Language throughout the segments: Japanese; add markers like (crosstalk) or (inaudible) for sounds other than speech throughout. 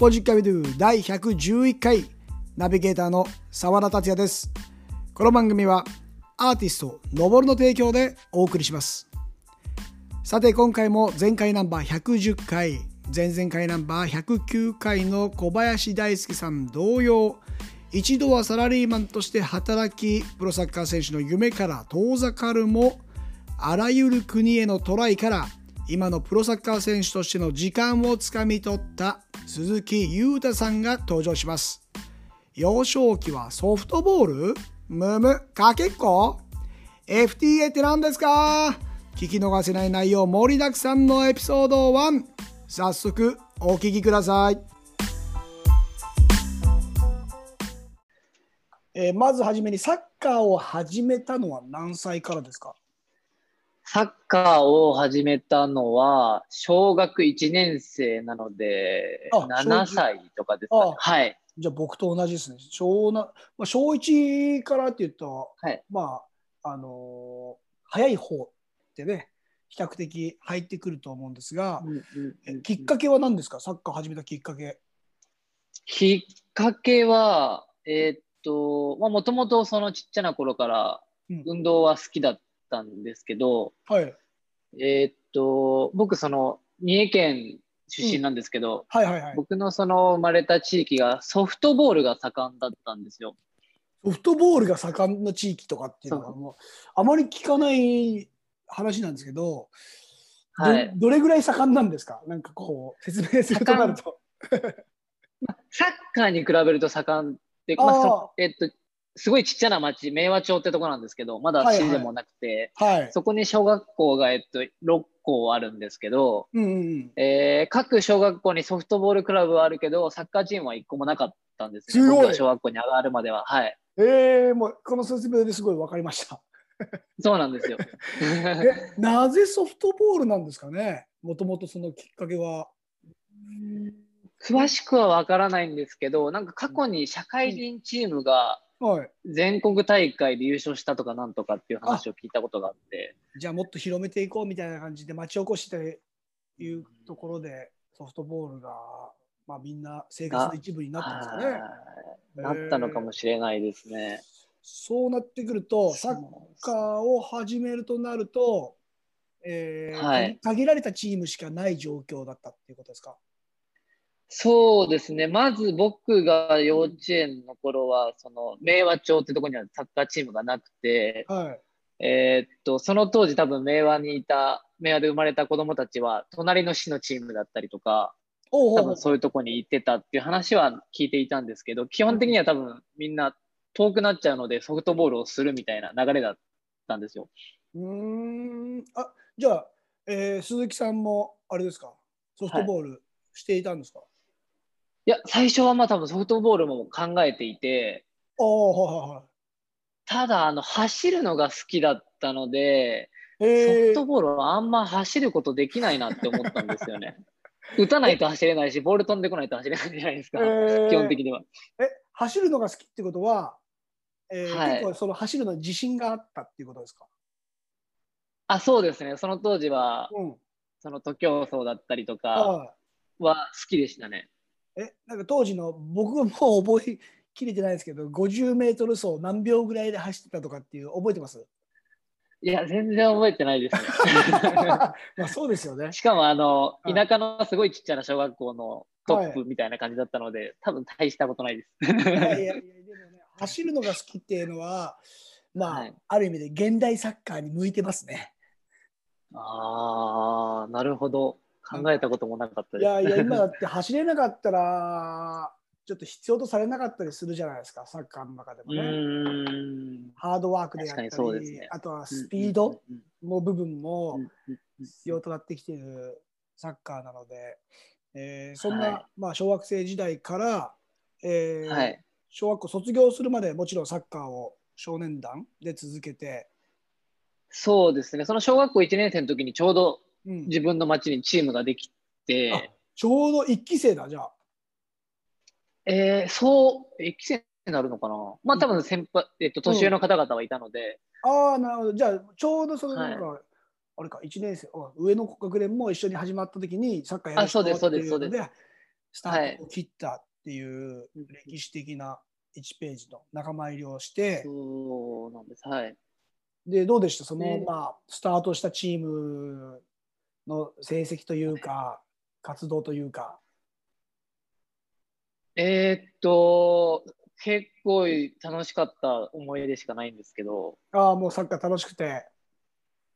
ポジックビドゥ第111回ナビゲーターの澤田達也です。この番組はアーティストのぼるの提供でお送りします。さて今回も前回ナンバー110回前々回ナンバー109回の小林大輔さん同様一度はサラリーマンとして働きプロサッカー選手の夢から遠ざかるもあらゆる国へのトライから今のプロサッカー選手としての時間をつかみ取った鈴木優太さんが登場します。幼少期はソフトボール？むむ。かけっこ？FTA って何ですか？聞き逃せない内容盛りだくさんのエピソード1早速お聞きください。えー、まずはじめにサッカーを始めたのは何歳からですか？サッカーを始めたのは小学1年生なので7歳とかですか、ね、はい。じゃあ僕と同じですね。小な、まあ、小1からっていうと、はい、まあ、あのー、早い方ってね、比較的入ってくると思うんですが、きっかけは何ですか？サッカー始めたきっかけ。きっかけは、えー、っと、まあ、もともとそのちっちゃな頃から運動は好きだったんですけど、はい、えー、っと、僕、その、三重県出身なんですけど、はいはいはい、僕のその生まれた地域がソフトボールが盛んだったんですよ。ソフトボールが盛んな地域とかっていうのはもうあまり聞かない話なんですけど、はい、どれぐらい盛んなんですか？なんかこう説明するとなると。サッカーに比べると盛んで、まあえっと、すごいちっちゃな町、明和町ってとこなんですけど、まだ市でもなくて、はいはい、そこに小学校が、えっと、6校あるんですけど、うんうんえー、各小学校にソフトボールクラブはあるけど、サッカーチームは1個もなかったんですよ、ね、小学校に上がるまでは。はい。えー、もうこの説明ですごい分かりました。(laughs) そうなんですよ (laughs) え。なぜソフトボールなんですかね、もともとそのきっかけは。詳しくは分からないんですけど、なんか過去に社会人チームが全国大会で優勝したとかなんとかっていう話を聞いたことがあって。じゃあもっと広めていこうみたいな感じで町おこしっていうところでソフトボールが、まあ、みんな生活の一部になったんですかね。なったのかもしれないですね。そうなってくるとサッカーを始めるとなると、えーはい、限られたチームしかない状況だったっていうことですか？そうですね。まず僕が幼稚園の頃は、その、明和町ってとこにはサッカーチームがなくて、はい、えー、っと、その当時多分明和にいた、明和で生まれた子供たちは、隣の市のチームだったりとか、多分そういうとこに行ってたっていう話は聞いていたんですけど、基本的には多分みんな遠くなっちゃうのでソフトボールをするみたいな流れだったんですよ。うん。あじゃあ、えー、鈴木さんもあれですか？ソフトボールしていたんですか、はいいや、最初はまあ多分ソフトボールも考えていて、ただ、あの、走るのが好きだったので、ソフトボールはあんま走ることできないなって思ったんですよね。(laughs) 打たないと走れないし、ボール飛んでこないと走れないじゃないですか、基本的には。え、走るのが好きってことは、えー、はい、結構その走るの自信があったっていうことですか？あ、そうですね。その当時は、うん、その徒競走だったりとかは好きでしたね。えなんか当時の僕も覚えきれてないですけど50メートル走何秒ぐらいで走ってたとかっていう覚えてます？いや全然覚えてないですね。(laughs) まあそうですよね。しかもあの田舎のすごいちっちゃな小学校のトップみたいな感じだったので、はい、多分大したことないです。いやいやいやでもね (laughs) 走るのが好きっていうのはまあ、はい、ある意味で現代サッカーに向いてますね。ああなるほど。考えたこともなかったいやいや、(laughs) 今だって走れなかったら、ちょっと必要とされなかったりするじゃないですか、サッカーの中でもね。ハードワークでやったり、ね、あとはスピードの部分も必要となってきているサッカーなので、えー、そんな、はい、まあ、小学生時代から、えーはい、小学校卒業するまでもちろんサッカーを少年団で続けて。そうですね、その小学校1年生の時にちょうど自分の町にチームができて、うん、ちょうど1期生だじゃあ。えー、そう1期生になるのかな。まあ多分先輩、えっと、年上の方々はいたので、うん、ああなるほど。じゃあちょうどそのなんか、はい、あれか1年生上の学年も一緒に始まった時にサッカーやる人っていうのでスタートを切ったっていう歴史的な1ページの仲間入りをして、そうなんです。はい。で、どうでした？その、まあ、スタートしたチームの成績というか、活動というか。えー、っと、結構楽しかった思い出しかないんですけど。ああ、もうサッカー楽しくて。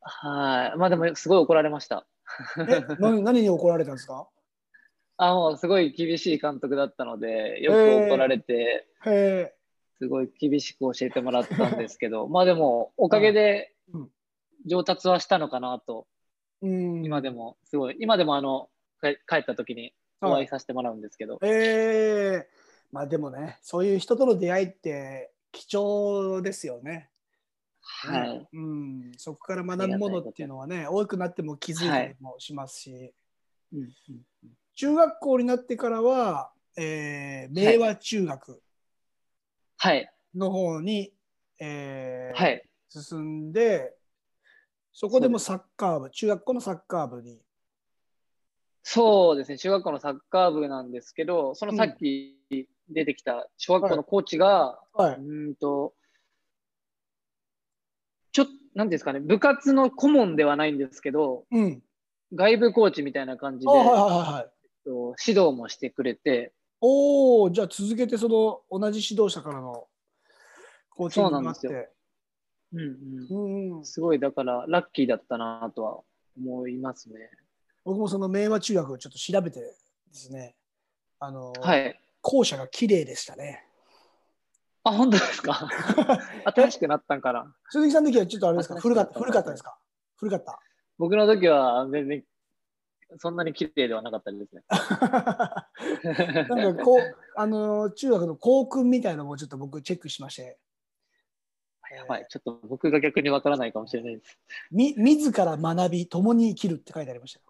はい。まあでも、すごい怒られました。え何何に怒られたんですか？あもうすごい厳しい監督だったので、よく怒られて、すごい厳しく教えてもらったんですけど、まあでも、おかげで上達はしたのかなと、うん、今でも、すごい、今でもあの帰った時にお会いさせてもらうんですけど。ええー、まあでもね、そういう人との出会いって貴重ですよね。はい、うん、そこから学ぶものっていうのはね、多くなっても気づいたりもしますし。はい。うんうん中学校になってからは、えー、明和中学の方に、はい、えー、はい、進んで、そこでもサッカー部、中学校のサッカー部に。そうですね、中学校のサッカー部なんですけど、そのさっき出てきた小学校のコーチが、はい、うんと、ちょっと、なんですかね、部活の顧問ではないんですけど、うん、外部コーチみたいな感じで、はいはいはい、と指導もしてくれて。おお、じゃあ続けてその同じ指導者からのコーチングがあって。そうなんですよ。うんうん、すごいだからラッキーだったなとは思いますね。僕もその明和中学をちょっと調べてですね、あの、はい、校舎が綺麗でしたね。あ、本当ですか？(laughs) 新しくなったんかな？鈴木さんの時はちょっとあれですか？古かった古かったですか？古かった？僕の時は全然そんなに綺麗ではなかったですね。(laughs) なんかこう、あの、中学の校訓みたいなのもちょっと僕チェックしまして。やばい、ちょっと僕が逆にわからないかもしれないです。み、自ら学び、共に生きるって書いてありましたよ。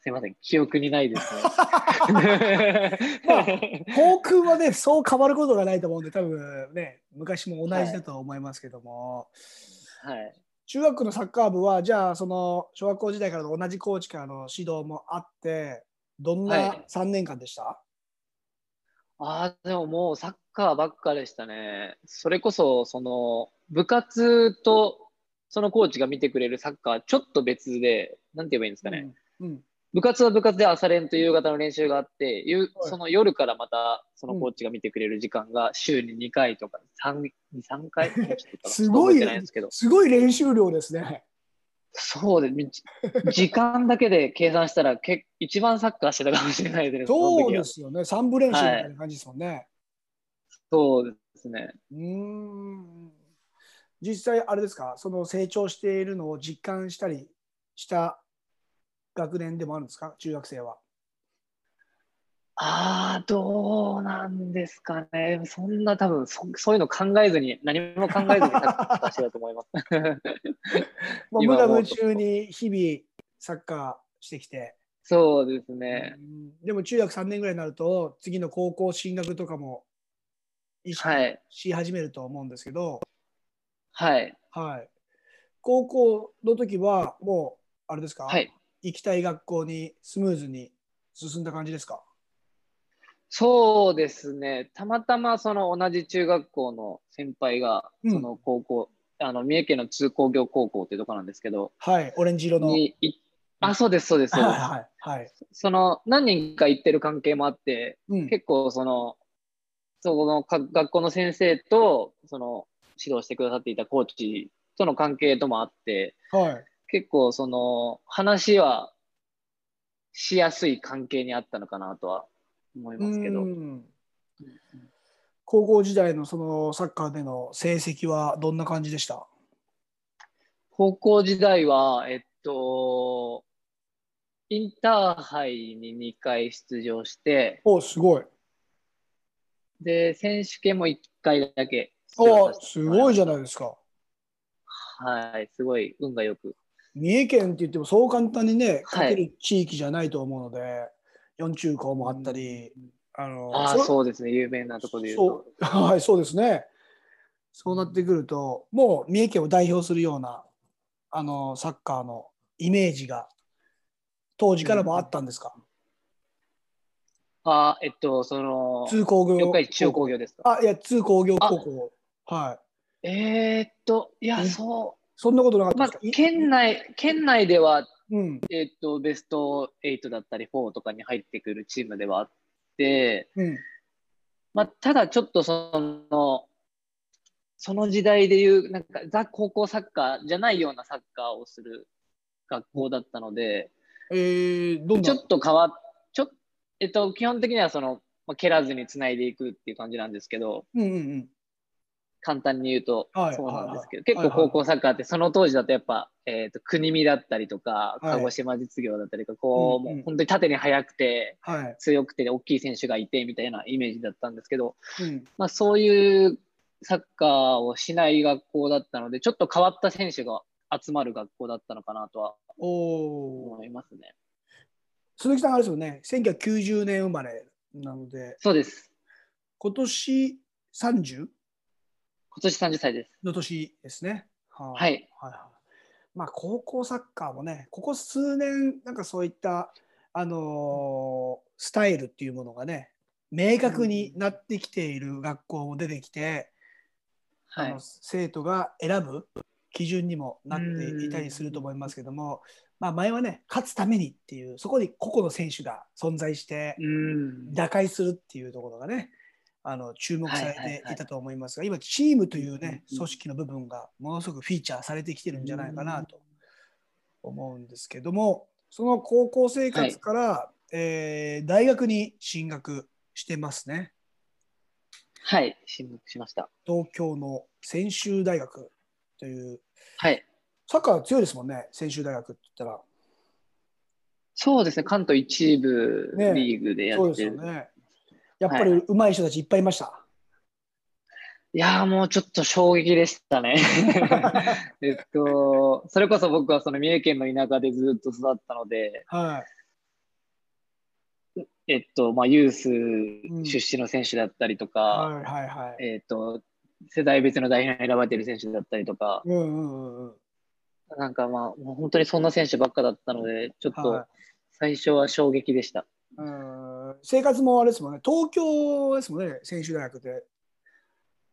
すいません、記憶にないですね。(laughs) まあ、はね、そう変わることがないと思うんで、多分ね、昔も同じだと思いますけども。はい。中学のサッカー部はじゃあその小学校時代からの同じコーチからの指導もあってどんな3年間でした、はい、ああでももうサッカーばっかでしたね。それこそその部活とそのコーチが見てくれるサッカーちょっと別でなんて言えばいいんですかね、うん、うん。部活は部活で朝練と夕方の練習があって、その夜からまたそのコーチが見てくれる時間が週に2回とか3、2、3 (laughs) 回？すごい、すごい練習量ですね。そうで時間だけで計算したらけ一番サッカーしてたかもしれないですそうですよね。3部練習みたいな感じですもんね。はい、そうですね。うん実際あれですか？その成長しているのを実感したりした学年でもあるんですか？中学生は。ああ、どうなんですかね。そんな多分そ、そういうの考えずに、何も考えずにサッカーしてたと思います。(laughs) もう無我夢中に日々サッカーしてきて。そうですね。でも中学3年ぐらいになると、次の高校進学とかも意識し始めると思うんですけど、はい。はい。高校の時は、もう、あれですか、はい、行きたい学校にスムーズに進んだ感じですかそうですね。たまたまその同じ中学校の先輩が、その高校、うん、あの三重県の通工業高校っていうとこなんですけど、はい、オレンジ色の。あ、そうです、そうです、そうです。はい、はい。その何人か行ってる関係もあって、うん、結構その、そこの学校の先生と、その指導してくださっていたコーチとの関係ともあって、はい、結構その話はしやすい関係にあったのかなとは思いますけど。高校時代のそのサッカーでの成績はどんな感じでした？高校時代は、えっと、インターハイに2回出場して、おすごい。で、選手権も1回だけあすごいじゃないですか。はい、すごい運がよく。三重県って言ってもそう簡単にね勝てる地域じゃないと思うので、はい、四中高もあったり、あのあそうですね有名なところで言うと (laughs) はいそうですねそうなってくるともう三重県を代表するようなあのサッカーのイメージが当時からもあったんですか、あ、えっと、その、通工業。中工業ですか？あ、いや、通工業高校。はい。えー、っと、いや、え？そう。そんなことなかったまあですか、、県内、県内では、うん。えっと、ベスト8だったり4とかに入ってくるチームではあって、うん。まあ、ただちょっとその、その時代でいう、なんか、ザ高校サッカーじゃないようなサッカーをする学校だったので、えー、どんな？ちょっと変わっ、ちょえっと、基本的にはその、まあ、蹴らずにつないでいくっていう感じなんですけど、うんうんうん。簡単に言うとはいそうなんですけど、はいはい結構高校サッカーってその当時だとやっぱ、えっと国見だったりとか、はい鹿児島実業だったりとか、こう、うんうんもう本当に縦に速くて、はい。強くて大きい選手がいてみたいなイメージだったんですけど、うん。まあ、そういうサッカーをしない学校だったので、ちょっと変わった選手が集まる学校だったのかなとは。思いますね。鈴木さんあれですよね。1990年生まれなので、そうです。今年 30? 今年30歳です。の年ですね。はあはい。はいはい。まあ高校サッカーもね、ここ数年なんかそういったあのースタイルっていうものがね、明確になってきている学校も出てきて、はいあの。生徒が選ぶ基準にもなっていたりすると思いますけども、まあ前はね、勝つためにっていう、そこに個々の選手が存在してうん。打開するっていうところがね、あの注目されていたと思いますが、今チームというね、うん組織の部分がものすごくフィーチャーされてきてるんじゃないかなと思うんですけども、その高校生活から、えー大学に進学してますね。はい。進学しました。東京の専修大学という、はい。サッカー強いですもんね、専修大学って言ったら。そうですね。関東一部ねリーグでやってる。ですよね。やっぱり上手い人たちいっぱいいました？いやーもうちょっと衝撃でしたね。(laughs) えっと、それこそ僕はその三重県の田舎でずっと育ったので、はい。えっと、まあ、ユース出身の選手だったりとか、はいはいはい。えっと、世代別の代表に選ばれている選手だったりとか、うんうんうんうん。なんかまあ、もう本当にそんな選手ばっかだったので、ちょっはと最初は衝撃でした。うん生活もあれですもんね、東京ですもんね、専修大学で。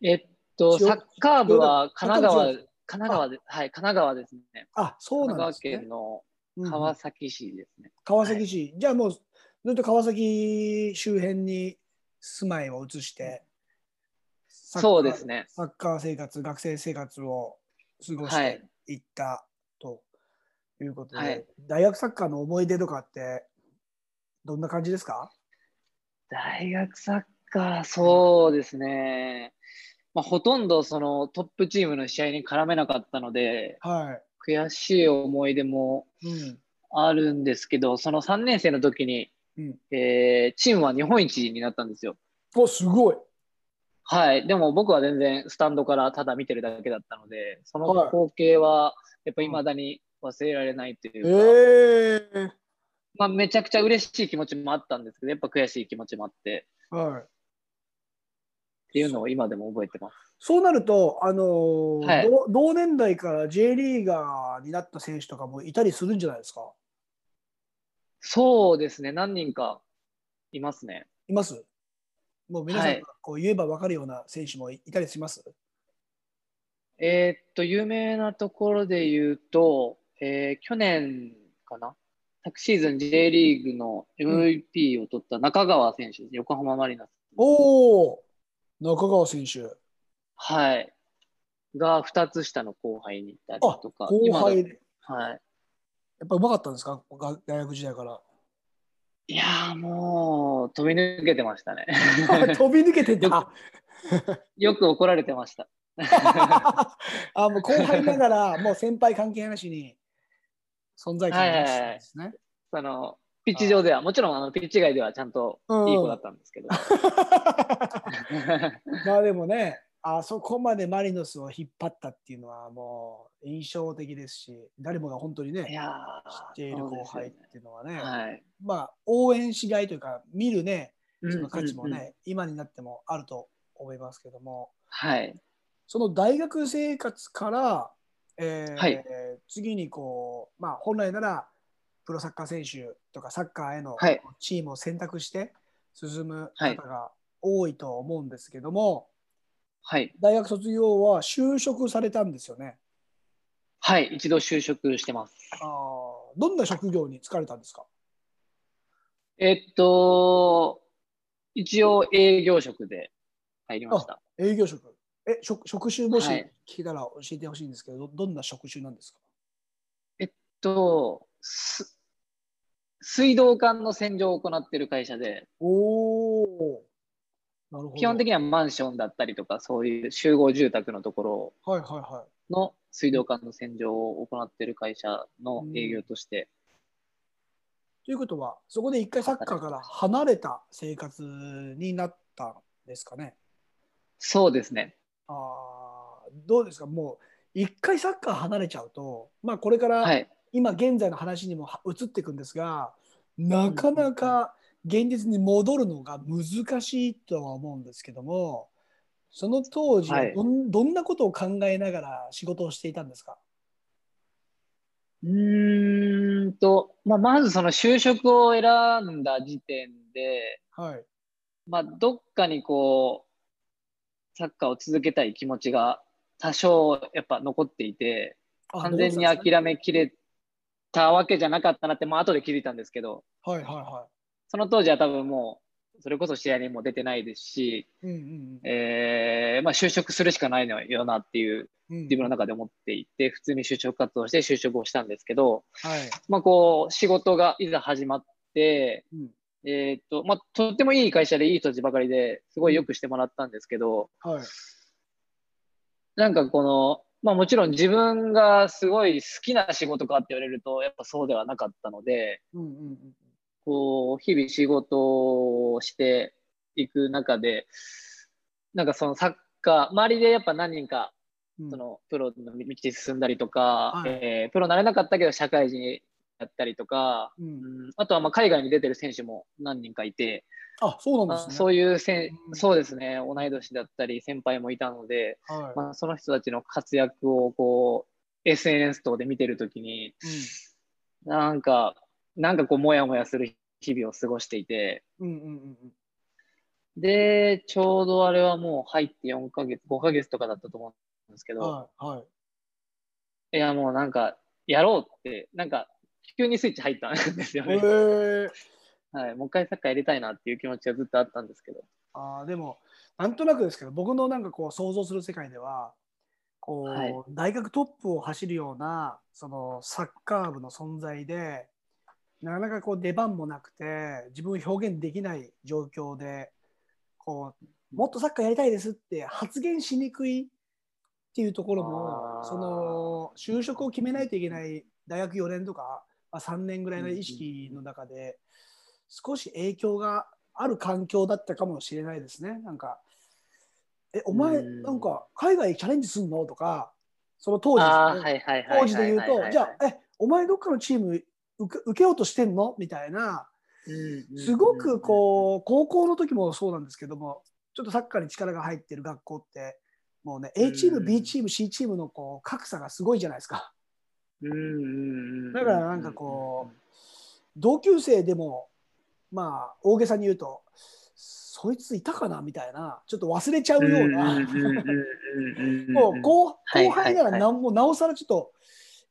えっと、サッカー部は神奈川、神奈川で、はい、神奈川ですね。あそう神奈川なんですね県。のうん川崎市ですね。川崎市、じゃあもうずっと川崎周辺に住まいを移して、そうですね。サッカー生活、学生生活を過ごしはいていったということで、はい大学サッカーの思い出とかってどんな感じですか？大学サッカー、そうですね。まあ、ほとんどそのトップチームの試合に絡めなかったので、は悔しい思い出もい。うん。あるんですけど、その3年生の時に、うんえーチームは日本一になったんですよ。お、すごい。はい。でも僕は全然スタンドからただ見てるだけだったので、そのはい光景はやっぱ未だに忘れられないというか、ええまあ、めちゃくちゃ嬉しい気持ちもあったんですけど、やっぱ悔しい気持ちもあって、はい。っていうのを今でも覚えてます。そうなると、あのーはい。同同年代から J リーガーになった選手とかもいたりするんじゃないですか？そうですね、何人かいますね。います？もう皆さんこう言えば分かるような選手もいいたりします？えーっと、有名なところで言うと、えー去年かな？昨シーズン J リーグの MVP を取った中川選手です、横浜マリノス。おお中川選手。はい。が2つ下の後輩にいたりあとか。後輩で。はい。やっぱうまかったんですか？が大学時代から。いやーもう飛び抜けてましたね。(laughs) 飛び抜けてた。よく怒られてました。(laughs) あもう後輩ながら、もう先輩関係なしに存在感が出したんですね。そのピッチ上では、もちろんあのピッチ外ではちゃんといい子だったんですけど。(laughs) まあでもね、あそこまでマリノスを引っ張ったっていうのはもう印象的ですし、誰もが本当にいね、や知っている後輩っていうのはね、はい。まあ応援しがいというか、見るね、うんその価値もね、うんうん今になってもあると思いますけども、はい。その大学生活から、えーはい次にこう、まあ、本来ならプロサッカー選手とかサッカーへのはいチームを選択して、進む方が多いと思うんですけども、はい。大学卒業は就職されたんですよね？はい、一度就職してます。あどんな職業に就かれたんですか？えっと、一応営業職で入りました。営業職。え、職職種もし聞いたら教えてほしいんですけど、はい、どんな職種なんですか？えっと、水道管の洗浄を行っている会社で、おなるほど。基本的にはマンションだったりとか、そういう集合住宅のところの水道管の洗浄を行っている会社の営業として。ということは、そこで一回サッカーから離れた生活になったんですかね？そうですね。あどうですか、もう一回サッカー離れちゃうと、まあ、これから、今現在の話にも移っていくんですが、なかなか現実に戻るのが難しいとは思うんですけどもその当時はど,、どんなことを考えながら仕事をしていたんですか？うんと、まあ、まずその就職を選んだ時点で、はい。まあ、どっかにこうサッカーを続けたい気持ちが多少やっぱ残っていて完全に諦めきれたわけじゃなかったなって、まあ後で気づいたんですけど、はいはいはい、その当時は多分もう、それこそ試合にも出てないですし、うんうん、えー、まあ、就職するしかないのよなっていう自分の中で思っていて、普通に就職活動して就職をしたんですけど、はい、まあこう仕事がいざ始まって、うん、えっとまあ、とってもいい会社でいい人たちばかりですごいよくしてもらったんですけど、はい、なんかこの、まあ、もちろん自分がすごい好きな仕事かって言われるとやっぱそうではなかったので、うんうんうんこう、日々仕事をしていく中で、なんかそのサッカー、周りでやっぱ何人か、そのプロの道に進んだりとか、はい、えー、プロなれなかったけど社会人やったりとか、うん、あとはまあ海外に出てる選手も何人かいて、あそうなんですね、そういうせ、うん、そうですね、同い年だったり先輩もいたので、はい、まあ、その人たちの活躍をこう SNS 等で見てるときに、うん、なんか、なんかこう、もやもやする日々を過ごしていて、うんうんうんで、ちょうどあれはもう入って4ヶ月、5ヶ月とかだったと思うんですけど、はい、はい、いやもうなんか、やろうって、なんか、急にスイッチ入ったんですよね。はい、もう一回サッカーやりたいなっていう気持ちはずっとあったんですけど。あでも、なんとなくですけど、僕のなんかこう想像する世界では、こう、はい、大学トップを走るようなそのサッカー部の存在で、なかなかこう出番もなくて自分を表現できない状況でこうもっとサッカーやりたいですって発言しにくいっていうところもその就職を決めないといけない大学4年とか、まあ、3年ぐらいの意識の中で少し影響がある環境だったかもしれないですね。なんかえお前なんか海外チャレンジすんの？とかその当時、ね、当時で言うとじゃあえお前どっかのチーム受け受けようとしてんの？みたいな。すごくこう高校の時もそうなんですけどもちょっとサッカーに力が入ってる学校ってもうね A チーム B チーム C チームのこう格差がすごいじゃないですか。だからなんかこう同級生でもまあ大げさに言うとそいついたかなみたいなちょっと忘れちゃうような。もう後輩ならな,、もなおさらちょっと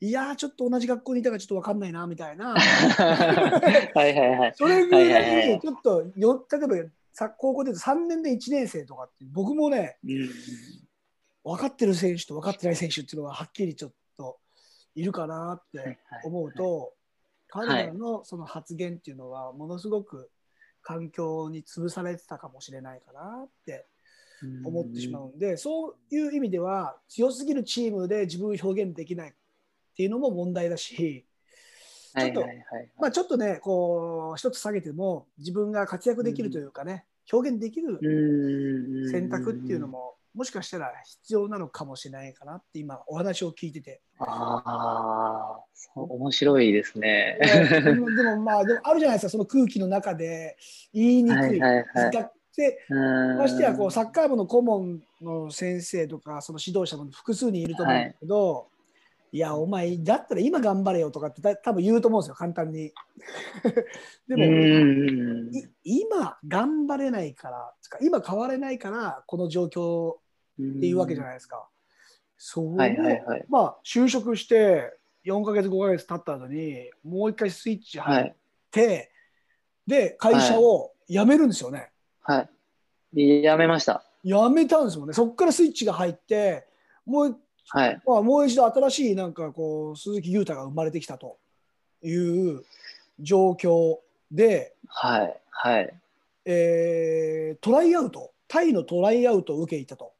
いやちょっと同じ学校にいたかちょっと分かんないなみたいな。はいはいはい。それぐらい、ちょっとよ、例えばさ高校で3年で1年生とかって、僕もね、うん、分かってる選手と分かってない選手っていうのははっきりちょっといるかなって思うと、彼らのその発言っていうのは、ものすごく環境に潰されてたかもしれないかなって思ってしまうんで、そういう意味では強すぎるチームで自分を表現できないっていうのも問題だし、ちょっと、まあちょっとね、こう、一つ下げても自分が活躍できるというかね、うん、表現できる選択っていうのも、もしかしたら必要なのかもしれないかなって今お話を聞いてて。ああ、面白いですね。でもまあでもあるじゃないですかその空気の中で言いにくい。はいはいはい、でましてやこうサッカー部の顧問の先生とかその指導者も複数人いると思うんですけど、いや、お前、だったら今頑張れよとかってた多分言うと思うんですよ、簡単に。(laughs) でも、今頑張れないから、今変われないから、この状況っていうわけじゃないですか。そう、はいはいはい、まあ、就職して4ヶ月、5ヶ月経った後に、もう一回スイッチ入って、はい、で、会社を辞めるんですよね。はい。辞めました。辞めたんですもんね。そこからスイッチが入って、もう、はいまあ、もう一度新しいなんかこう鈴木優太が生まれてきたという状況で、はいはいえー、トライアウトタイのトライアウトを受け入ったと。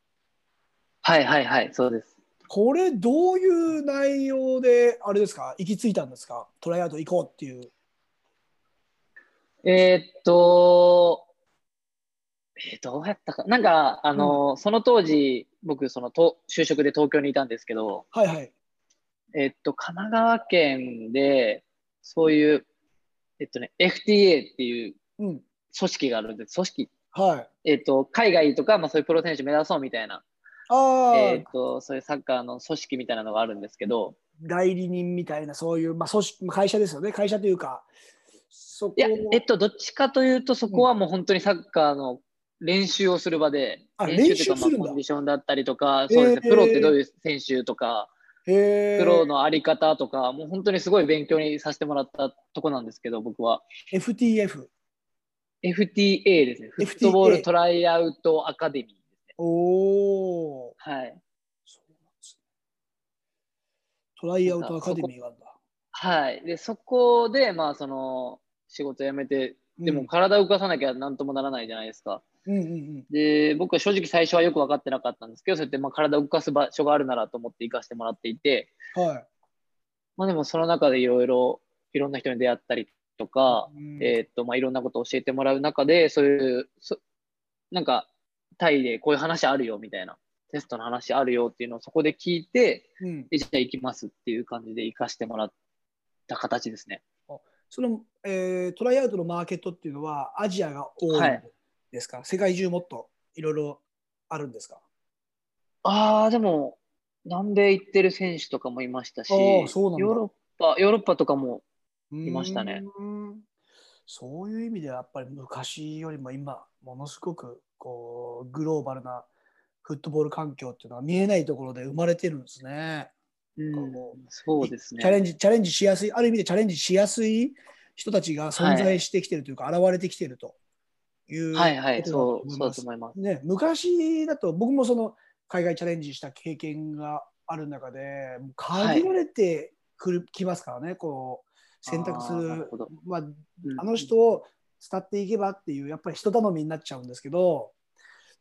はいはいはいそうです。これどういう内容であれですか？行き着いたんですか？トライアウト行こうっていう。えー、っとえー、どうやったか？なんか、あの、うん、その当時、僕、その、と就職で東京にいたんですけど、はいはい。えー、っと、神奈川県で、そういう、えっとね、FTA っていう組織があるんです。組織。はい。えっと、海外とか、まあ、そういうプロ選手目指そうみたいな、あえっと、そういうサッカーの組織みたいなのがあるんですけど、代理人みたいな、そういう、まあ、組織、会社ですよね。会社というか、そこいや、えっと、どっちかというと、そこはもう本当にサッカーの練習をする場で、うん、練習とか、まあ、コンディションだったりとか、そうですね、プロってどういう選手とか、プロのあり方とか、もう本当にすごい勉強にさせてもらったとこなんですけど、僕は。FTF。FTA ですね。フットボールトライアウトアカデミー。おお。はい。そうなんですトライアウトアカデミーがあるんだ。はい。で、そこで、まあ、その、仕事辞めて、でも体を動かさなきゃなんともならないじゃないですか。うんうんうん、で、僕は正直最初はよく分かってなかったんですけど、そうやってまあ体を動かす場所があるならと思って行かせてもらっていて、はい。まあでもその中でいろいろ、いろんな人に出会ったりとか、うんえーっと、まあいろんなことを教えてもらう中で、そういう、そなんか、タイでこういう話あるよみたいな、テストの話あるよっていうのをそこで聞いて、うん、でじゃあ行きますっていう感じで行かしてもらった形ですね。その、えー、トライアウトのマーケットっていうのはアジアが多いんですか、はい、世界中もっといろいろあるんですか？ああ、でも、南米行ってる選手とかもいましたし、ヨーロッパ、ヨーロッパとかもいましたね。そういう意味ではやっぱり昔よりも今、ものすごくこうグローバルなフットボール環境っていうのは見えないところで生まれてるんですね。うん、そうですねチャレンジ。チャレンジしやすい、ある意味でチャレンジしやすい人たちが存在してきてるというか、はい、現れてきてるというはいはい、そう、そうだと思います。ね、昔だと僕もその海外チャレンジした経験がある中で、限られてくる、はい、きますからね、こう選択する、あまあ、あの人を伝っていけばっていう、やっぱり人頼みになっちゃうんですけど、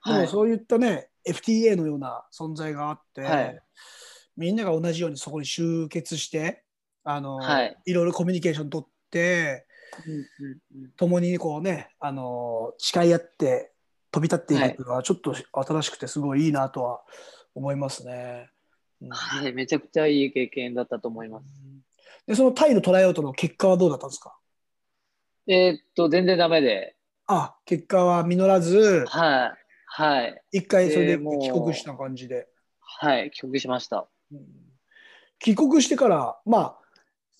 でもそういったね、FTA のような存在があって、はい。みんなが同じようにそこに集結してあの、はい、いろいろコミュニケーション取って、うんうんうん、共にこうねあの誓い合って飛び立っていくのはちょっと新しくてすごいいいなとは思いますね。うん、はい、めちゃくちゃいい経験だったと思います。でそのタイのトライアウトの結果はどうだったんですか？えー、っと全然ダメで。あ結果は実らず、はいはい、一回それで帰国した感じで。はい、帰国しました。帰国してから、まあ、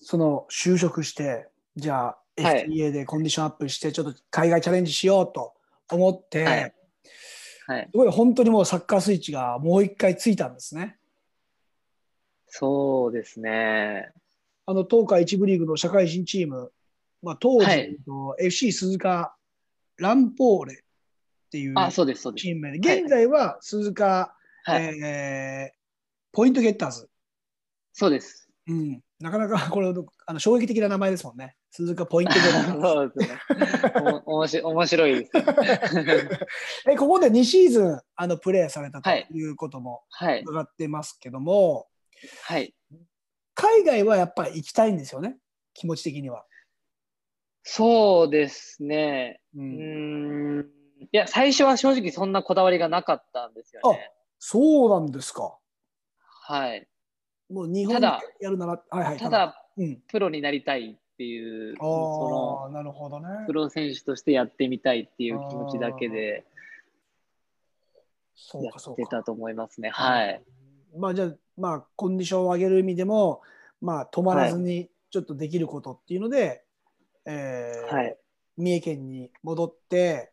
その就職して、じゃあ、FTA でコンディションアップして、ちょっと海外チャレンジしようと思って、はいはい、すごい本当にもうサッカースイッチがもう一回ついたんですね。そうですね。あの、東海一部リーグの社会人チーム、まあ、当時、はい、FC 鈴鹿ランポーレっていうチーム名で、現在は鈴鹿、はい、えーポイントゲッターズ。そうです。うん。なかなか (laughs) これあの衝撃的な名前ですもんね。鈴鹿ポイントゲッターズ。(laughs) そうですね。お (laughs) もし面白いです、ね。え、ここで2シーズンあのプレーされたということも伺ってますけども、はい。海外はやっぱり行きたいんですよね。気持ち的には。そうですね。うん。んいや、最初は正直そんなこだわりがなかったんですよね。そうなんですか。はい。もう日本でやるなら、はいはい、ただ、うん、プロになりたいっていう、そのなるほどね。プロ選手としてやってみたいっていう気持ちだけで、そうかたと思いますね。はい。まあじゃあ、まあコンディションを上げる意味でも、まあ止まらずにちょっとできることっていうので、はい、えーはい、三重県に戻って、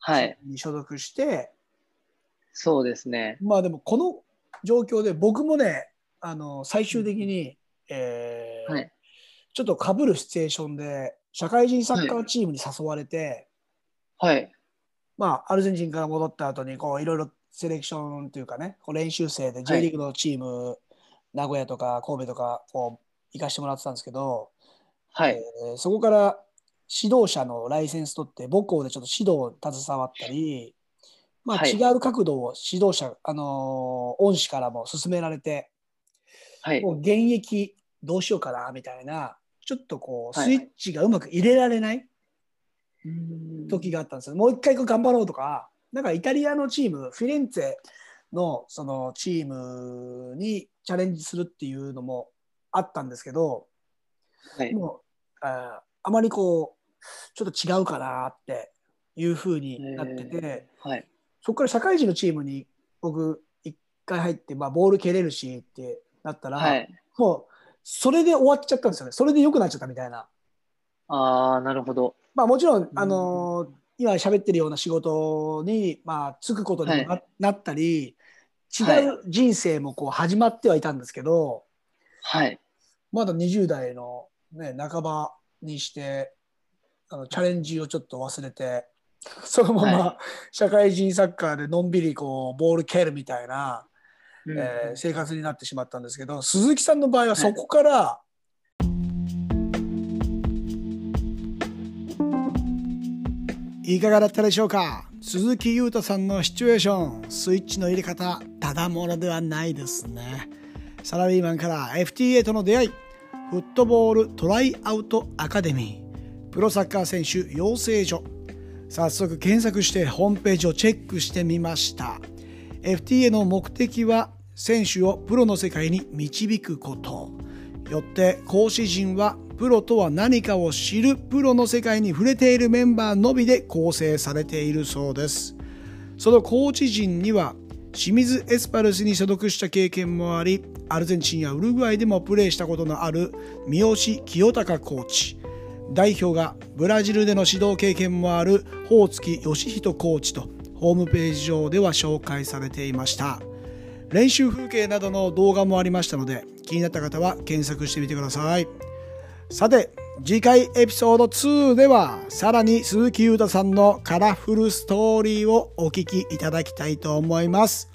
はい。に所属して、そうですね。まあでもこの状況で僕もね、あの、最終的に、えー、はい、ちょっとかぶるシチュエーションで、社会人サッカーチームに誘われて、はい。まあ、アルゼンチンから戻った後に、こう、いろいろセレクションというかね、こう練習生で J リーグのチーム、はい、名古屋とか神戸とか、こう、行かしてもらってたんですけど、はい。えー、そこから指導者のライセンス取って、母校でちょっと指導携わったり、まあ、違う角度を指導者、はい、あのー、恩師からも勧められて、はい、もう現役どうしようかなみたいな、ちょっとこう、スイッチがうまく入れられない時があったんですよ。もう一回頑張ろうとか、なんかイタリアのチーム、フィレンツェのそのチームにチャレンジするっていうのもあったんですけど、はい、もうああまりこう、ちょっと違うかなっていうふうになってて、はい、そこから社会人のチームに僕一回入って、まあ、ボール蹴れるしってなったら、はい、もうそれで終わっちゃったんですよね。それで良くなっちゃったみたいな。ああなるほど。まあもちろん、あのー、今喋ってるような仕事に、まあ、つくことにもなったり違う人生もこう始まってはいたんですけど、はい、まだ20代の、ね、半ばにしてあのチャレンジをちょっと忘れて (laughs) そのまま社会人サッカーでのんびりこうボール蹴るみたいな、うん、えー、生活になってしまったんですけど鈴木さんの場合はそこから、はい、いかがだったでしょうか？鈴木優太さんのシチュエーションスイッチの入れ方ただものではないですね。サラリーマンから FTA との出会いフットボールトライアウトアカデミー。プロサッカー選手養成所。早速検索してホームページをチェックしてみました。FTA の目的は選手をプロの世界に導くこと。よって講師陣はプロとは何かを知るプロの世界に触れているメンバーのみで構成されているそうです。そのコーチ陣には清水エスパルスに所属した経験もありアルゼンチンやウルグアイでもプレーしたことのある三好清隆コーチ。代表がブラジルでの指導経験もある宝月義人コーチとホームページ上では紹介されていました。練習風景などの動画もありましたので気になった方は検索してみてください。さて次回エピソード2ではさらに鈴木優太さんのカラフルストーリーをお聞きいただきたいと思います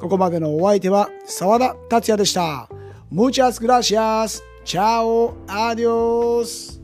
ここまでのお相手は沢田達也でした Muchas gracias. Chao. Adios.